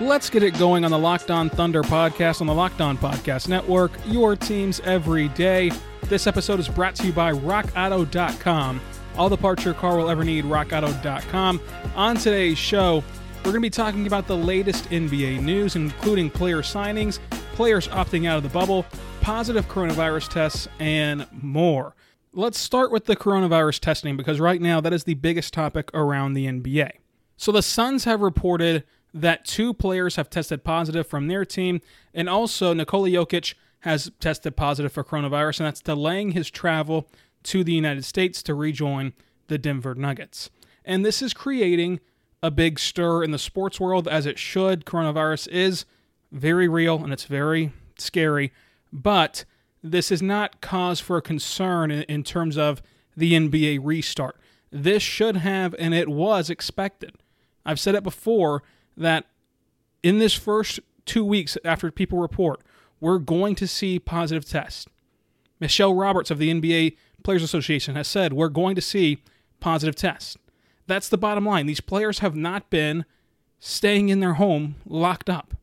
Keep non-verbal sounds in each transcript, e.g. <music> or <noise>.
Let's get it going on the Locked On Thunder podcast on the Locked On Podcast Network, your teams every day. This episode is brought to you by RockAuto.com. All the parts your car will ever need, RockAuto.com. On today's show, we're going to be talking about the latest NBA news, including player signings, players opting out of the bubble, positive coronavirus tests, and more. Let's start with the coronavirus testing because right now that is the biggest topic around the NBA. So the Suns have reported that two players have tested positive from their team, and also Nikola Jokic has tested positive for coronavirus, and that's delaying his travel to the United States to rejoin the Denver Nuggets. And this is creating a big stir in the sports world, as it should. Coronavirus is very real and it's very scary, but this is not cause for concern in, in terms of the NBA restart. This should have, and it was expected. I've said it before that in this first two weeks after people report, we're going to see positive tests. Michelle Roberts of the NBA Players Association has said we're going to see positive tests. That's the bottom line. These players have not been staying in their home locked up.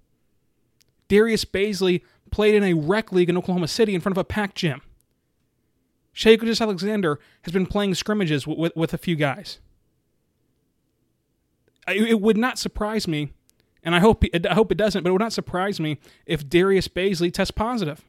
Darius Bazley played in a rec league in Oklahoma City in front of a packed gym. Shai Gilgeous-Alexander has been playing scrimmages with, with, with a few guys it would not surprise me, and I hope I hope it doesn't, but it would not surprise me if Darius Bazley tests positive.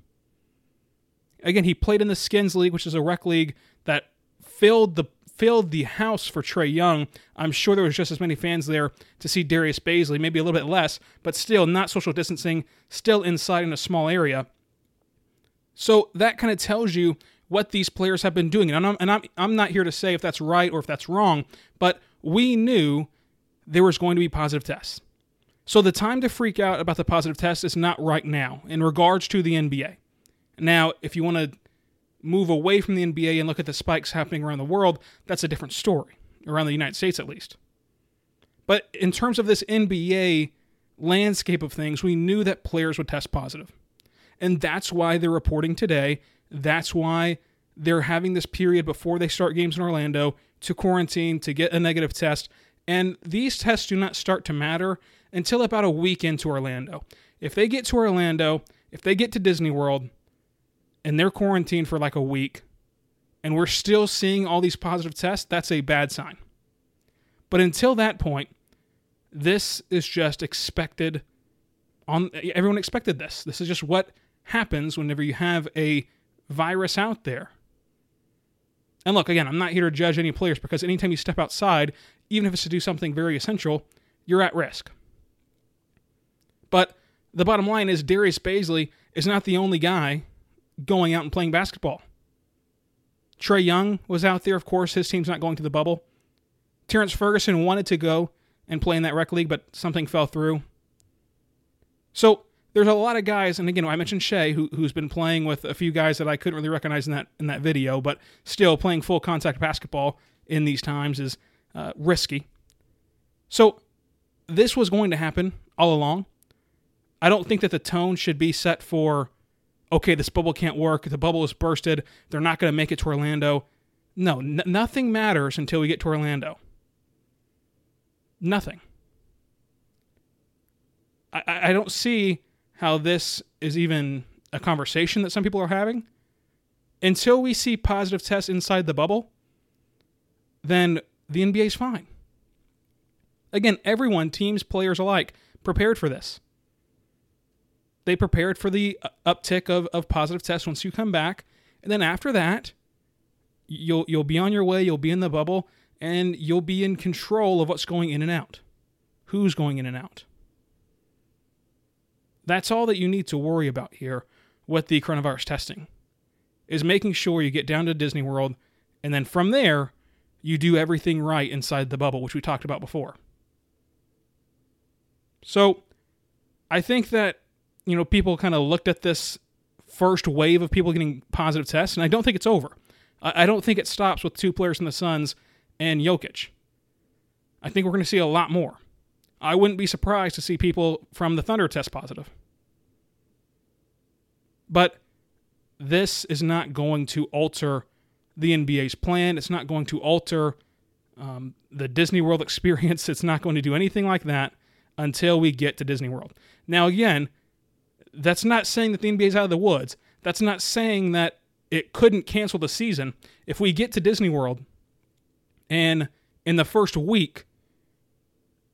Again, he played in the Skins League, which is a rec league that filled the filled the house for Trae Young. I'm sure there was just as many fans there to see Darius Bazley, maybe a little bit less, but still not social distancing, still inside in a small area. So that kind of tells you what these players have been doing. And I'm, and I'm, I'm not here to say if that's right or if that's wrong, but we knew there was going to be positive tests. So the time to freak out about the positive test is not right now in regards to the NBA. Now, if you want to move away from the NBA and look at the spikes happening around the world, that's a different story, around the United States at least. But in terms of this NBA landscape of things, we knew that players would test positive. And that's why they're reporting today. That's why they're having this period before they start games in Orlando to quarantine, to get a negative test, and these tests do not start to matter until about a week into Orlando. If they get to Orlando, if they get to Disney World, and they're quarantined for like a week, and we're still seeing all these positive tests, that's a bad sign. But until that point, this is just expected on everyone expected this. This is just what happens whenever you have a virus out there. And look, again, I'm not here to judge any players because anytime you step outside, even if it's to do something very essential, you're at risk. But the bottom line is Darius Bazley is not the only guy going out and playing basketball. Trae Young was out there, of course, his team's not going to the bubble. Terrence Ferguson wanted to go and play in that rec league, but something fell through. So there's a lot of guys, and again, I mentioned Shai, who, who's been playing with a few guys that I couldn't really recognize in that in that video, but still playing full contact basketball in these times is uh, risky. So this was going to happen all along. I don't think that the tone should be set for, okay, this bubble can't work. The bubble is bursted. They're not going to make it to Orlando. No, n- nothing matters until we get to Orlando. Nothing. I, I don't see how this is even a conversation that some people are having. Until we see positive tests inside the bubble, then the NBA is fine. Again, everyone, teams, players alike, prepared for this. They prepared for the uh, uptick of, of positive tests once you come back. And then after that, you'll you'll be on your way, you'll be in the bubble, and you'll be in control of what's going in and out. Who's going in and out. That's all that you need to worry about here with the coronavirus testing. Is making sure you get down to Disney World and then from there you do everything right inside the bubble, which we talked about before. So I think that, you know, people kind of looked at this first wave of people getting positive tests, and I don't think it's over. I don't think it stops with two players in the Suns and Jokic. I think we're going to see a lot more. I wouldn't be surprised to see people from the Thunder test positive. But this is not going to alter the NBA's plan. It's not going to alter um, the Disney World <laughs> experience. It's not going to do anything like that until we get to Disney World. Now, again, that's not saying that the NBA's out of the woods. That's not saying that it couldn't cancel the season. If we get to Disney World and in the first week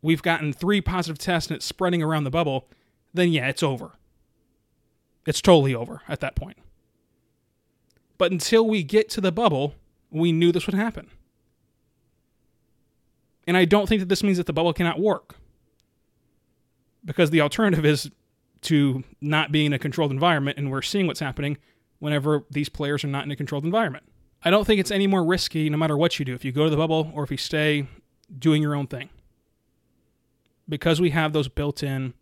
we've gotten three positive tests and it's spreading around the bubble, then yeah, it's over. It's totally over at that point. But until we get to the bubble, we knew this would happen. And I don't think that this means that the bubble cannot work. Because the alternative is to not be in a controlled environment, and we're seeing what's happening whenever these players are not in a controlled environment. I don't think it's any more risky no matter what you do, if you go to the bubble or if you stay doing your own thing. Because we have those built in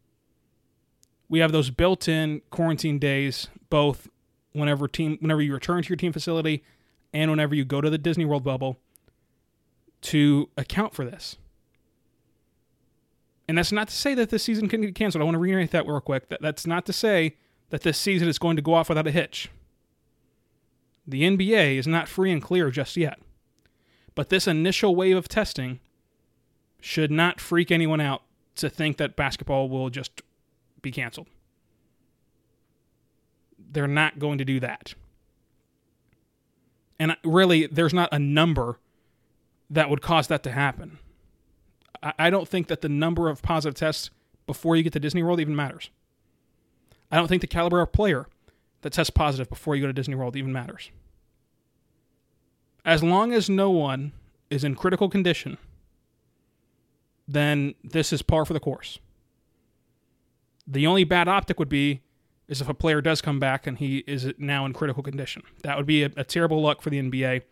we have those built-in quarantine days both whenever team whenever you return to your team facility and whenever you go to the Disney World bubble to account for this. And that's not to say that this season can get canceled. I want to reiterate that real quick. That, that's not to say that this season is going to go off without a hitch. The NBA is not free and clear just yet. But this initial wave of testing should not freak anyone out to think that basketball will just be canceled. They're not going to do that. And really, there's not a number that would cause that to happen. I don't think that the number of positive tests before you get to Disney World even matters. I don't think the caliber of player that tests positive before you go to Disney World even matters. As long as no one is in critical condition, then this is par for the course. The only bad optic would be is if a player does come back and he is now in critical condition. That would be a, a terrible luck for the NBA,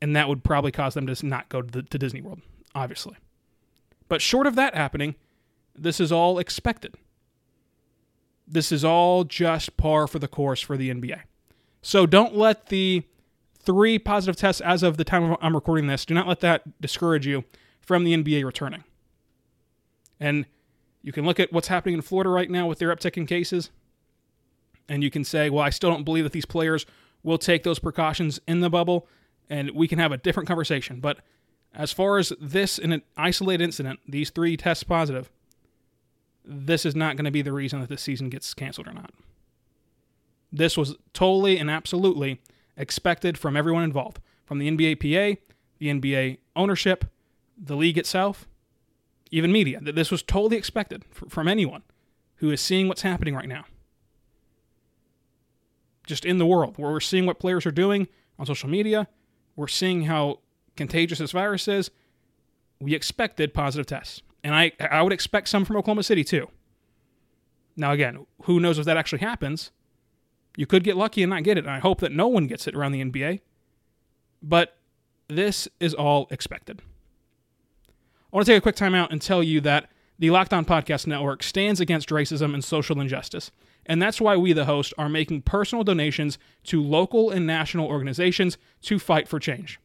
and that would probably cause them to not go to, the, to Disney World, obviously. But short of that happening, this is all expected. This is all just par for the course for the NBA. So don't let the three positive tests as of the time I'm recording this, do not let that discourage you from the NBA returning. And you can look at what's happening in Florida right now with their uptick in cases, and you can say, well, I still don't believe that these players will take those precautions in the bubble, and we can have a different conversation. But as far as this in an isolated incident, these three tests positive, this is not going to be the reason that this season gets canceled or not. This was totally and absolutely expected from everyone involved, from the NBA PA, the NBA ownership, the league itself, even media, that this was totally expected from anyone who is seeing what's happening right now. Just in the world, where we're seeing what players are doing on social media, we're seeing how contagious this virus is. We expected positive tests. And I, I would expect some from Oklahoma City too. Now, again, who knows if that actually happens? You could get lucky and not get it. And I hope that no one gets it around the NBA. But this is all expected. I want to take a quick time out and tell you that the Locked On Podcast Network stands against racism and social injustice. And that's why we, the host, are making personal donations to local and national organizations to fight for change.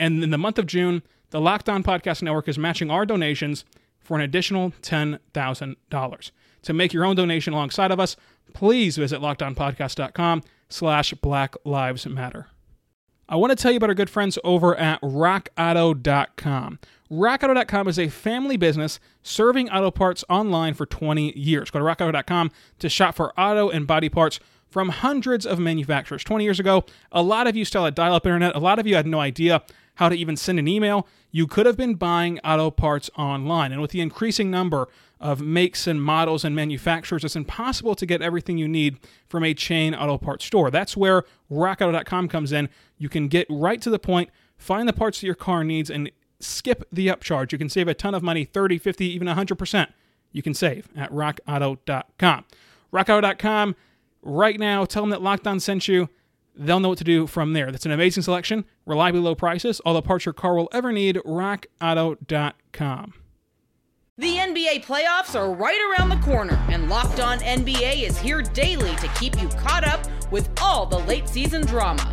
And in the month of June, the Locked On Podcast Network is matching our donations for an additional $10,000. To make your own donation alongside of us, please visit lockedonpodcast.com slash Black Lives Matter. I want to tell you about our good friends over at rockauto.com. RockAuto.com is a family business serving auto parts online for 20 years. Go to RockAuto.com to shop for auto and body parts from hundreds of manufacturers. 20 years ago, a lot of you still had dial up internet. A lot of you had no idea how to even send an email. You could have been buying auto parts online. And with the increasing number of makes and models and manufacturers, it's impossible to get everything you need from a chain auto parts store. That's where RockAuto.com comes in. You can get right to the point, find the parts that your car needs, and skip the upcharge. You can save a ton of money 30, 50, even 100%. You can save at rockauto.com. Rockauto.com right now. Tell them that Locked On sent you. they'll know what to do from there. That's an amazing selection, reliably low prices, all the parts your car will ever need. RockAuto.com. The NBA playoffs are right around the corner, and Locked On NBA is here daily to keep you caught up with all the late season drama.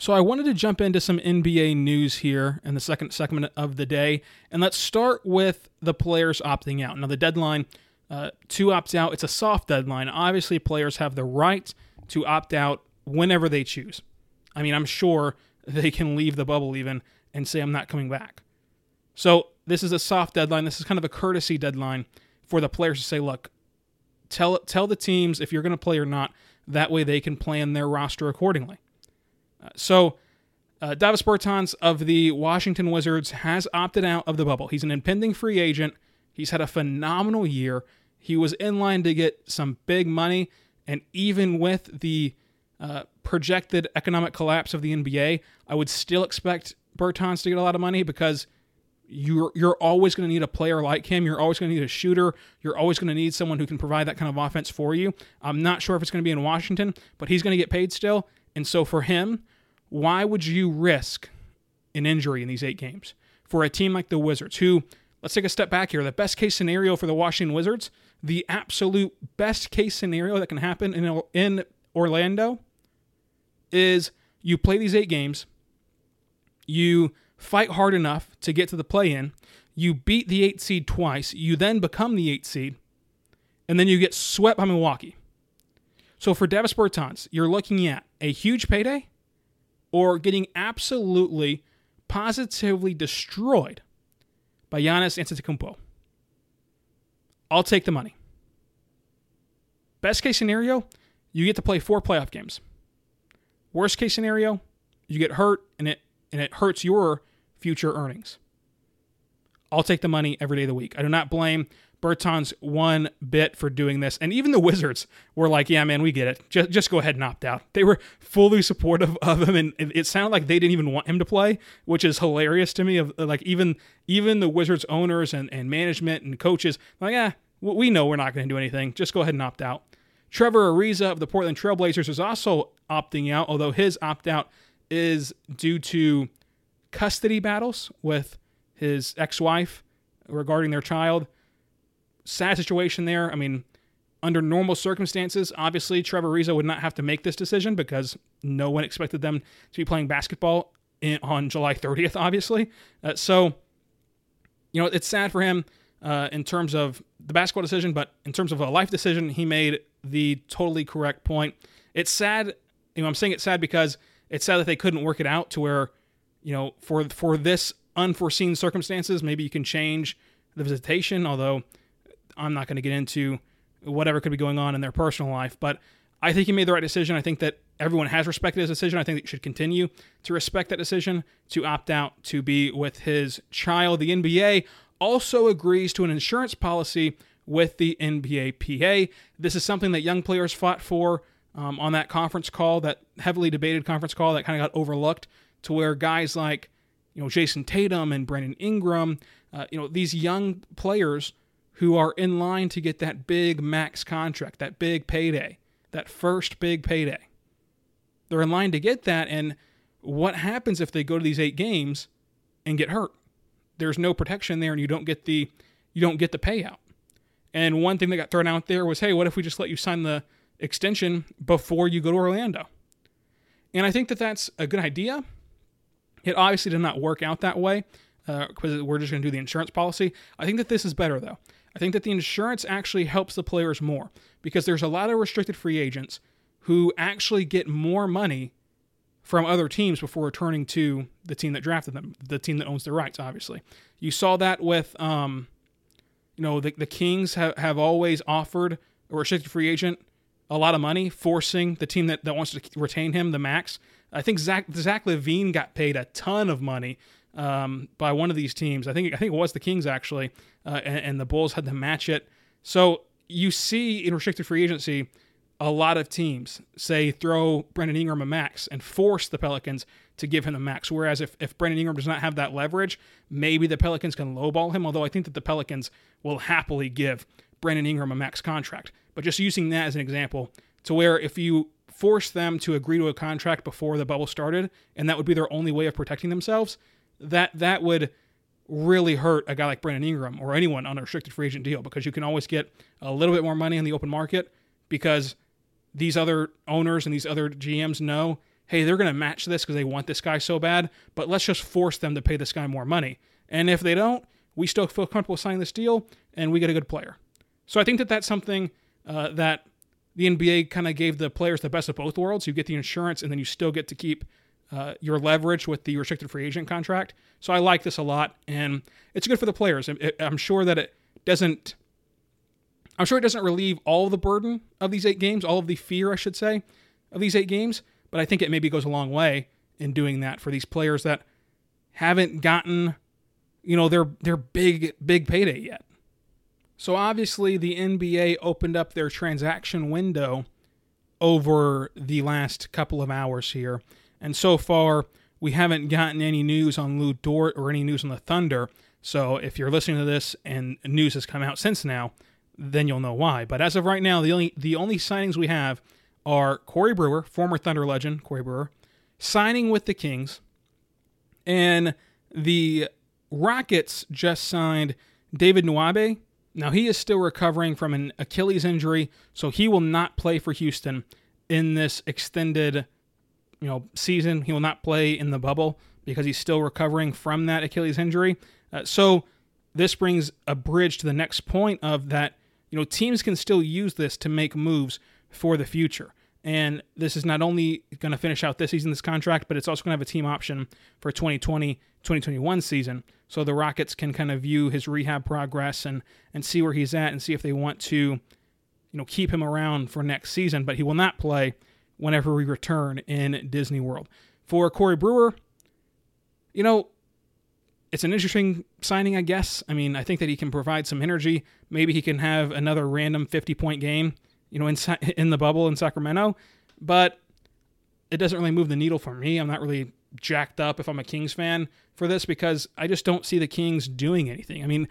So I wanted to jump into some NBA news here in the second segment of the day, and let's start with the players opting out. Now the deadline uh, to opt out, it's a soft deadline. Obviously, players have the right to opt out whenever they choose. I mean, I'm sure <laughs> they can leave the bubble even and say I'm not coming back. So this is a soft deadline. This is kind of a courtesy deadline for the players to say, look, tell tell the teams if you're going to play or not. That way they can plan their roster accordingly. Uh, so, uh, Davis Bertans of the Washington Wizards has opted out of the bubble. He's an impending free agent. He's had a phenomenal year. He was in line to get some big money, and even with the uh, projected economic collapse of the NBA, I would still expect Bertans to get a lot of money because you're you're always going to need a player like him. You're always going to need a shooter. You're always going to need someone who can provide that kind of offense for you. I'm not sure if it's going to be in Washington, but he's going to get paid still. And so for him, why would you risk an injury in these eight games for a team like the Wizards, who let's take a step back here. The best case scenario for the Washington Wizards, the absolute best case scenario that can happen in in Orlando, is you play these eight games, you fight hard enough to get to the play in. You beat the eight seed twice. You then become the eight seed. And then you get swept by Milwaukee. So for Davis Bertans, you're looking at a huge payday or getting absolutely, positively destroyed by Giannis Antetokounmpo. I'll take the money. Best case scenario, you get to play four playoff games. Worst case scenario, you get hurt and it and it hurts your future earnings. I'll take the money every day of the week. I do not blame Bertans one bit for doing this. And even the Wizards were like, yeah, man, we get it. Just, just go ahead and opt out. They were fully supportive <laughs> of him. And it sounded like they didn't even want him to play, which is hilarious to me. Of like even even the Wizards owners and, and management and coaches, like, yeah, we know we're not going to do anything. Just go ahead and opt out. Trevor Ariza of the Portland Trailblazers is also opting out, although his opt out is due to custody battles with his ex wife regarding their child. Sad situation there. I mean, under normal circumstances, obviously Trevor Ariza would not have to make this decision because no one expected them to be playing basketball in, on July 30th, obviously. Uh, so, you know, it's sad for him uh, in terms of the basketball decision, but in terms of a life decision, he made the totally correct point. It's sad, you know, I'm saying it's sad because it's sad that they couldn't work it out to where you know, for for this unforeseen circumstances, maybe you can change the visitation. Although I'm not going to get into whatever could be going on in their personal life, but I think he made the right decision. I think that everyone has respected his decision. I think that should continue to respect that decision to opt out to be with his child. The NBA also agrees to an insurance policy with the NBA PA. This is something that young players fought for um, on that conference call, that heavily debated conference call that kind of got overlooked to where guys like you know Jayson Tatum and Brandon Ingram, uh, you know these young players who are in line to get that big max contract, that big payday, that first big payday. They're in line to get that, and what happens if they go to these eight games and get hurt? There's no protection there, and you don't get the you don't get the payout. And one thing that got thrown out there was, hey, what if we just let you sign the extension before you go to Orlando? And I think that that's a good idea. It obviously did not work out that way because uh, we're just going to do the insurance policy. I think that this is better, though. I think that the insurance actually helps the players more because there's a lot of restricted free agents who actually get more money from other teams before returning to the team that drafted them, the team that owns their rights, obviously. You saw that with, um, you know, the, the Kings have, have always offered a restricted free agent a lot of money, forcing the team that, that wants to retain him the max I think Zach Zach LaVine got paid a ton of money um, by one of these teams. I think I think it was the Kings actually, uh, and, and the Bulls had to match it. So you see in restricted free agency, a lot of teams say throw Brandon Ingram a max and force the Pelicans to give him a max. Whereas if, if Brandon Ingram does not have that leverage, maybe the Pelicans can lowball him. Although I think that the Pelicans will happily give Brandon Ingram a max contract. But just using that as an example, to where if you force them to agree to a contract before the bubble started, and that would be their only way of protecting themselves, that that would really hurt a guy like Brandon Ingram or anyone on a restricted free agent deal because you can always get a little bit more money in the open market because these other owners and these other GMs know, hey, they're going to match this because they want this guy so bad, but let's just force them to pay this guy more money. And if they don't, we still feel comfortable signing this deal and we get a good player. So I think that that's something uh, that the NBA kind of gave the players the best of both worlds. You get the insurance and then you still get to keep uh, your leverage with the restricted free agent contract. So I like this a lot, and it's good for the players. I'm sure that it doesn't. I'm sure it doesn't relieve all the burden of these eight games, all of the fear, I should say, of these eight games. But I think it maybe goes a long way in doing that for these players that haven't gotten, you know, their their big big payday yet. So obviously the NBA opened up their transaction window over the last couple of hours here and so far, we haven't gotten any news on Lu Dort or any news on the Thunder. So if you're listening to this and news has come out since now, then you'll know why. But as of right now, the only the only signings we have are Corey Brewer, former Thunder legend Corey Brewer, signing with the Kings, and the Rockets just signed David Nwaba. Now he is still recovering from an Achilles injury, so he will not play for Houston in this extended you know season. He will not play in the bubble because he's still recovering from that Achilles injury. Uh, so this brings a bridge to the next point of that. You know, teams can still use this to make moves for the future. And this is not only going to finish out this season, this contract, but it's also going to have a team option for 2020 2021 season. So the Rockets can kind of view his rehab progress and, and see where he's at and see if they want to, you know, keep him around for next season. But he will not play whenever we return in Disney World. For Corey Brewer, you know, it's an interesting signing, I guess. I mean, I think that he can provide some energy. Maybe he can have another random 50 point game, you know, in, <laughs> in the bubble in Sacramento, but it doesn't really move the needle for me. I'm not really jacked up if I'm a Kings fan for this because I just don't see the Kings doing anything. I mean,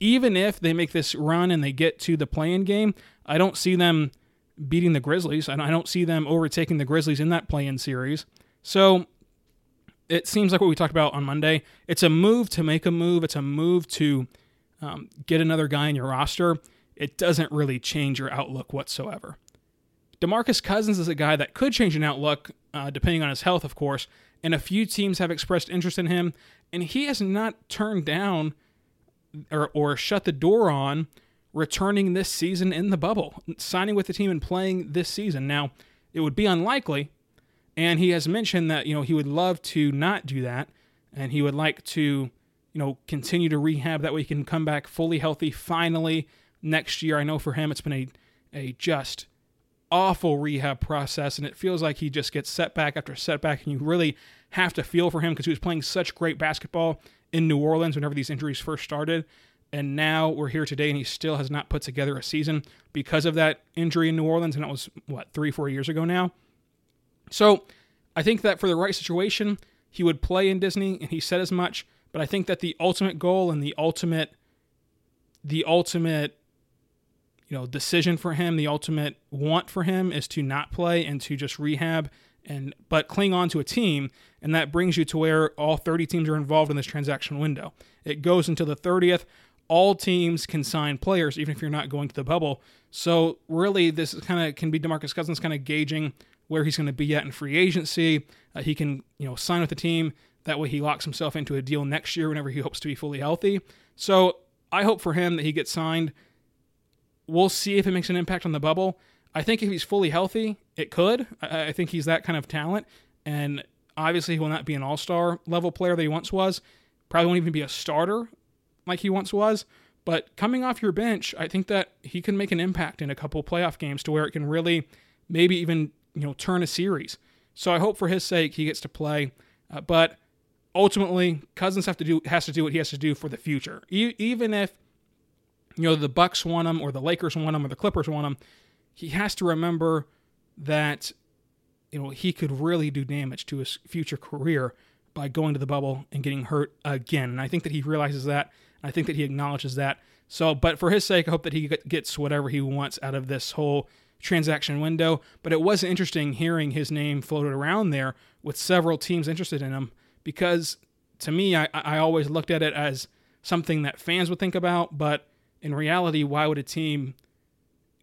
even if they make this run and they get to the play in game, I don't see them beating the Grizzlies. and I don't see them overtaking the Grizzlies in that play-in series. So it seems like what we talked about on Monday. It's a move to make a move. It's a move to um, get another guy in your roster. It doesn't really change your outlook whatsoever. Demarcus Cousins is a guy that could change an outlook, uh, depending on his health, of course. And a few teams have expressed interest in him, and he has not turned down or, or shut the door on returning this season in the bubble, signing with the team and playing this season. Now, it would be unlikely, and he has mentioned that, you know, he would love to not do that and he would like to, you know, continue to rehab that way he can come back fully healthy finally next year. I know for him it's been a a just awful rehab process and it feels like he just gets setback after setback and you really have to feel for him because he was playing such great basketball in New Orleans whenever these injuries first started and now we're here today and he still has not put together a season because of that injury in New Orleans and that was what 3 4 years ago now. So, I think that for the right situation, he would play in Disney and he said as much, but I think that the ultimate goal and the ultimate the ultimate you know decision for him, the ultimate want for him is to not play and to just rehab and but cling on to a team and that brings you to where all 30 teams are involved in this transaction window. It goes until the 30th all teams can sign players, even if you're not going to the bubble. So really, this kind of can be Demarcus Cousins kind of gauging where he's going to be at in free agency. Uh, he can you know sign with the team. That way, he locks himself into a deal next year whenever he hopes to be fully healthy. So I hope for him that he gets signed. We'll see if it makes an impact on the bubble. I think if he's fully healthy, it could. I, I think he's that kind of talent, and obviously he will not be an all-star level player that he once was. Probably won't even be a starter like he once was. But coming off your bench, I think that he can make an impact in a couple playoff games to where it can really maybe even you know turn a series. So I hope for his sake he gets to play. Uh, but ultimately, Cousins have to do has to do what he has to do for the future. E- even if you know the Bucks want him, or the Lakers want him, or the Clippers want him, he has to remember that you know he could really do damage to his future career by going to the bubble and getting hurt again. And I think that he realizes that. I think that he acknowledges that. So, but for his sake, I hope that he gets whatever he wants out of this whole transaction window. But it was interesting hearing his name floated around there with several teams interested in him because to me, I, I always looked at it as something that fans would think about. But in reality, why would a team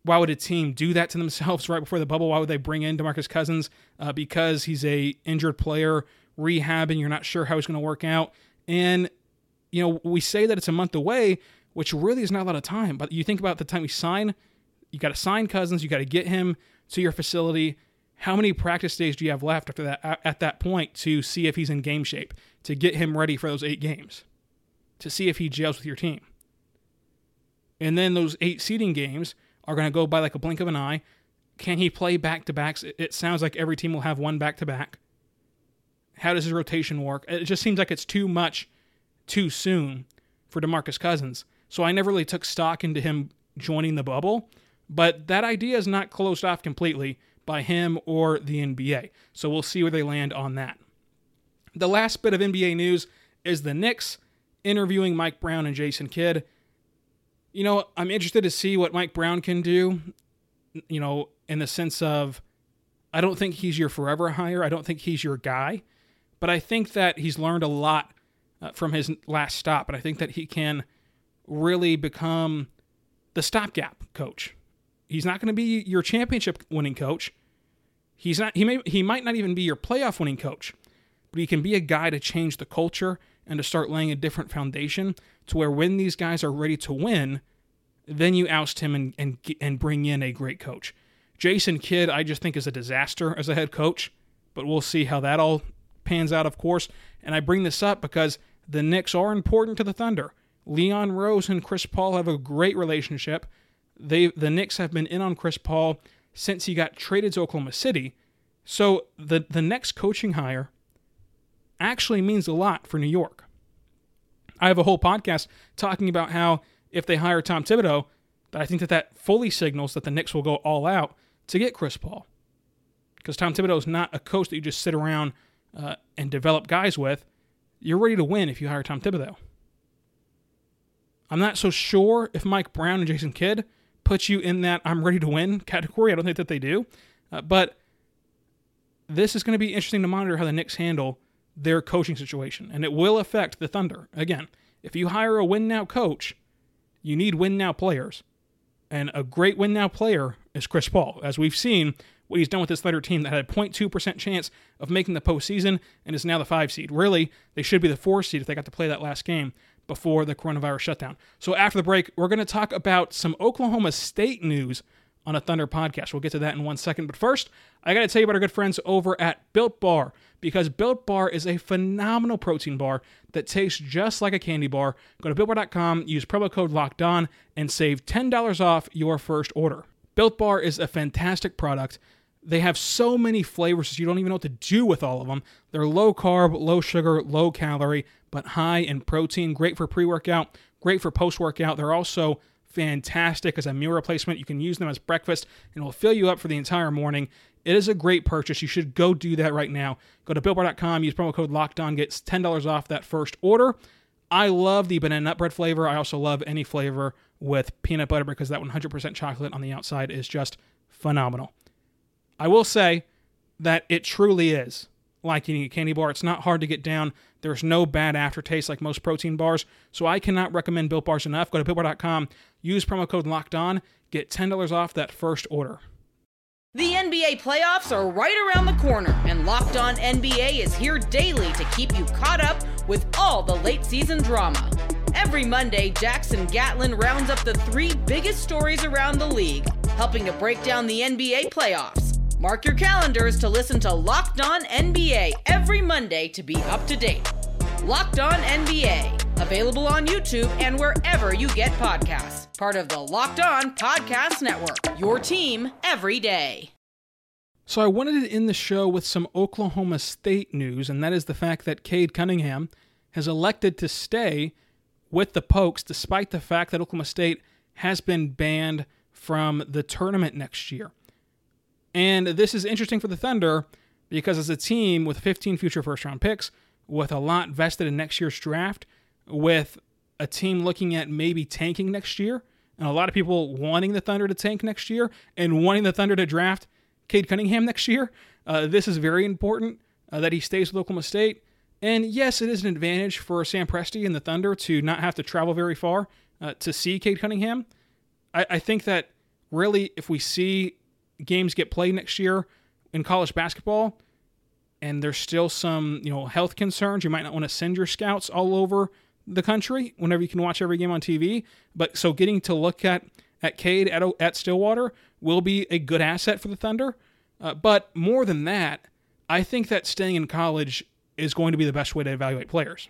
why would a team do that to themselves <laughs> right before the bubble? Why would they bring in DeMarcus Cousins? Uh, because he's a injured player, rehabbing. You're not sure how he's going to work out, and you know we say that it's a month away, which really is not a lot of time. But you think about the time we sign, you got to sign Cousins, you got to get him to your facility. How many practice days do you have left after that? At that point, to see if he's in game shape, to get him ready for those eight games, to see if he gels with your team, and then those eight seeding games are going to go by like a blink of an eye. Can he play back to backs? It sounds like every team will have one back to back. How does his rotation work? It just seems like it's too much too soon for DeMarcus Cousins. So I never really took stock into him joining the bubble, but that idea is not closed off completely by him or the NBA. So we'll see where they land on that. The last bit of NBA news is the Knicks interviewing Mike Brown and Jason Kidd you know, I'm interested to see what Mike Brown can do, you know, in the sense of I don't think he's your forever hire. I don't think he's your guy, but I think that he's learned a lot uh, from his last stop, and I think that he can really become the stopgap coach. He's not going to be your championship winning coach. He's not he may he might not even be your playoff winning coach, but he can be a guy to change the culture and to start laying a different foundation to where when these guys are ready to win, then you oust him and and and bring in a great coach. Jason Kidd, I just think is a disaster as a head coach, but we'll see how that all pans out, of course. And I bring this up because the Knicks are important to the Thunder. Leon Rose and Chris Paul have a great relationship. They the Knicks have been in on Chris Paul since he got traded to Oklahoma City. So the the next coaching hire actually means a lot for New York. I have a whole podcast talking about how if they hire Tom Thibodeau, that I think that that fully signals that the Knicks will go all out to get Chris Paul. Because Tom Thibodeau is not a coach that you just sit around uh, and develop guys with. You're ready to win if you hire Tom Thibodeau. I'm not so sure if Mike Brown and Jason Kidd put you in that I'm ready to win category. I don't think that they do. Uh, but this is going to be interesting to monitor how the Knicks handle their coaching situation, and it will affect the Thunder. Again, if you hire a win now coach, you need win now players. And a great win now player is Chris Paul. As we've seen, what he's done with this Thunder team that had a 0.2% chance of making the postseason and is now the five seed. Really, they should be the four seed if they got to play that last game before the coronavirus shutdown. So after the break, we're going to talk about some Oklahoma State news on a Thunder podcast. We'll get to that in one second. But first, I got to tell you about our good friends over at Built Bar because Built Bar is a phenomenal protein bar that tastes just like a candy bar. Go to builtbar.com, use promo code Locked On, and save $10 off your first order. Built Bar is a fantastic product. They have so many flavors you don't even know what to do with all of them. They're low carb, low sugar, low calorie, but high in protein. Great for pre workout, great for post workout. They're also fantastic as a meal replacement. You can use them as breakfast and it will fill you up for the entire morning. It is a great purchase. You should go do that right now. Go to BuiltBar.com, use promo code LOCKEDON, get $10 off that first order. I love the banana nut bread flavor. I also love any flavor with peanut butter because that 100% chocolate on the outside is just phenomenal. I will say that it truly is like eating a candy bar. It's not hard to get down. There's no bad aftertaste like most protein bars. So I cannot recommend Built Bars enough. Go to BuiltBar.com, use promo code Locked On, get $10 off that first order. The NBA playoffs are right around the corner, and Locked On NBA is here daily to keep you caught up with all the late season drama. Every Monday, Jackson Gatlin rounds up the three biggest stories around the league, helping to break down the NBA playoffs. Mark your calendars to listen to Locked On NBA every Monday to be up to date. Locked On NBA, available on YouTube and wherever you get podcasts. Part of the Locked On Podcast Network, your team every day. So I wanted to end the show with some Oklahoma State news, and that is the fact that Cade Cunningham has elected to stay with the Pokes despite the fact that Oklahoma State has been banned from the tournament next year. And this is interesting for the Thunder because as a team with 15 future first round picks, with a lot vested in next year's draft, with a team looking at maybe tanking next year, and a lot of people wanting the Thunder to tank next year and wanting the Thunder to draft Cade Cunningham next year. Uh, this is very important uh, that he stays with Oklahoma State. And yes, it is an advantage for Sam Presti and the Thunder to not have to travel very far uh, to see Cade Cunningham. I, I think that really, if we see games get played next year in college basketball, and there's still some you know health concerns, you might not want to send your scouts all over the country whenever you can watch every game on TV. But so getting to look at at Cade at, at Stillwater will be a good asset for the Thunder. Uh, but more than that, I think that staying in college is going to be the best way to evaluate players.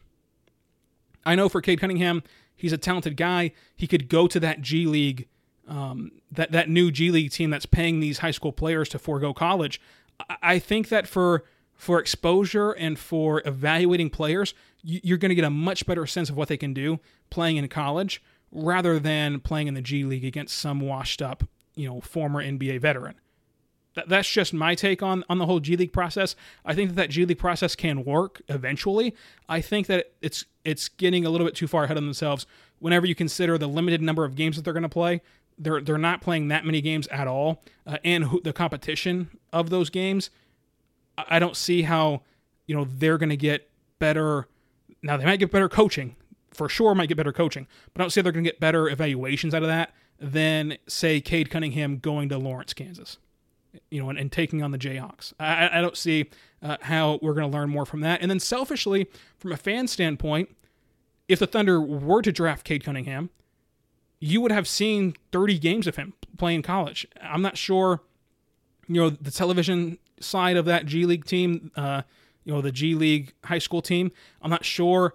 I know for Cade Cunningham, he's a talented guy. He could go to that G League, um, that that new G League team that's paying these high school players to forego college. I think that for for exposure and for evaluating players, you're going to get a much better sense of what they can do playing in college rather than playing in the G League against some washed up, you know, former NBA veteran. That, that's just my take on, on the whole G League process. I think that that G League process can work eventually. I think that it's it's getting a little bit too far ahead of themselves whenever you consider the limited number of games that they're going to play. They're they're not playing that many games at all, uh, and who, the competition of those games. I don't see how you know they're going to get better. Now they might get better coaching for sure might get better coaching, but I don't see they're going to get better evaluations out of that than, say, Cade Cunningham going to Lawrence, Kansas, you know, and, and taking on the Jayhawks. I, I don't see uh, how we're going to learn more from that. And then selfishly, from a fan standpoint, if the Thunder were to draft Cade Cunningham, you would have seen 30 games of him playing college. I'm not sure, you know, the television side of that G League team, uh, you know, the G League high school team. I'm not sure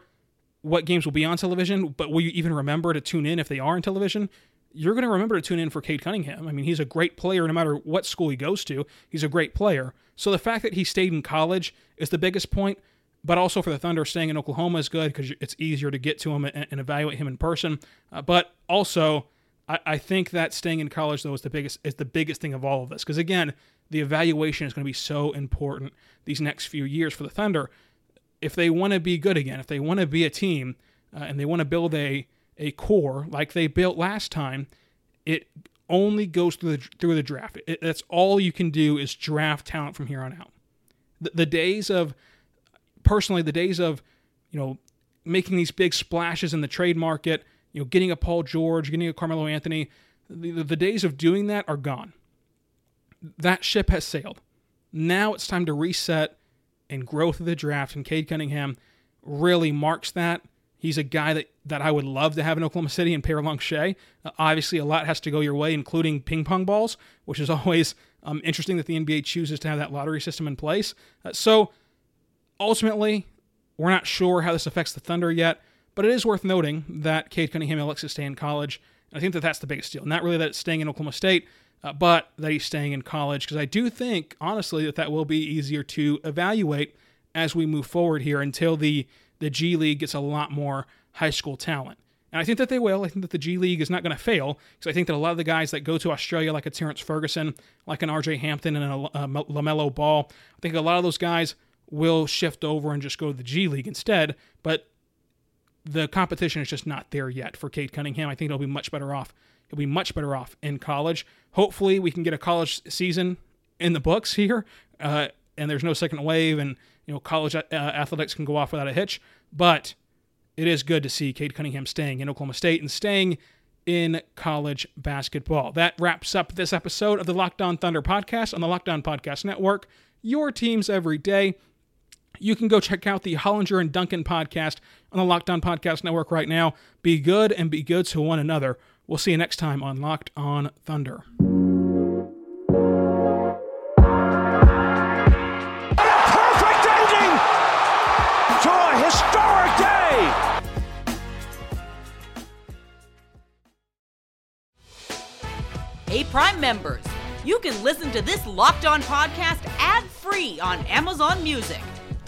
what games will be on television, but will you even remember to tune in if they are on television? You're going to remember to tune in for Cade Cunningham. I mean, he's a great player no matter what school he goes to. He's a great player. So the fact that he stayed in college is the biggest point, but also for the Thunder, staying in Oklahoma is good because it's easier to get to him and, and evaluate him in person. Uh, but also, I, I think that staying in college though is the biggest is the biggest thing of all of this because again, the evaluation is going to be so important these next few years for the Thunder if they want to be good again, if they want to be a team uh, and they want to build a a core like they built last time, it only goes through the through the draft. It, that's all you can do is draft talent from here on out. The, the days of personally, the days of you know making these big splashes in the trade market, you know, getting a Paul George, getting a Carmelo Anthony, the, the days of doing that are gone. That ship has sailed. Now it's time to reset and growth of the draft, and Cade Cunningham really marks that. He's a guy that, that I would love to have in Oklahoma City and Pere Langshay. Uh, obviously, a lot has to go your way, including ping pong balls, which is <laughs> always um, interesting that the NBA chooses to have that lottery system in place. Uh, so, ultimately, we're not sure how this affects the Thunder yet, but it is worth noting that Cade Cunningham elects to stay in college. And I think that that's the biggest deal. Not really that it's staying in Oklahoma State, uh, but that he's staying in college because I do think, honestly, that that will be easier to evaluate as we move forward here until the the G League gets a lot more high school talent. And I think that they will. I think that the G League is not going to fail because I think that a lot of the guys that go to Australia, like a Terrence Ferguson, like an RJ Hampton, and a, a LaMelo Ball, I think a lot of those guys will shift over and just go to the G League instead. But the competition is just not there yet for Cade Cunningham. I think he'll be much better off he'll be much better off in college. Hopefully, we can get a college season in the books here, uh, and there's no second wave, and you know college uh, athletics can go off without a hitch. But it is good to see Cade Cunningham staying in Oklahoma State and staying in college basketball. That wraps up this episode of the Locked On Thunder podcast on the Locked On Podcast Network. Your teams every day. You can go check out the Hollinger and Duncan podcast on the Locked On Podcast Network right now. Be good and be good to one another. We'll see you next time on Locked On Thunder. perfect ending to a historic day. Hey, Prime members, You can listen to this Locked On podcast ad free on Amazon Music.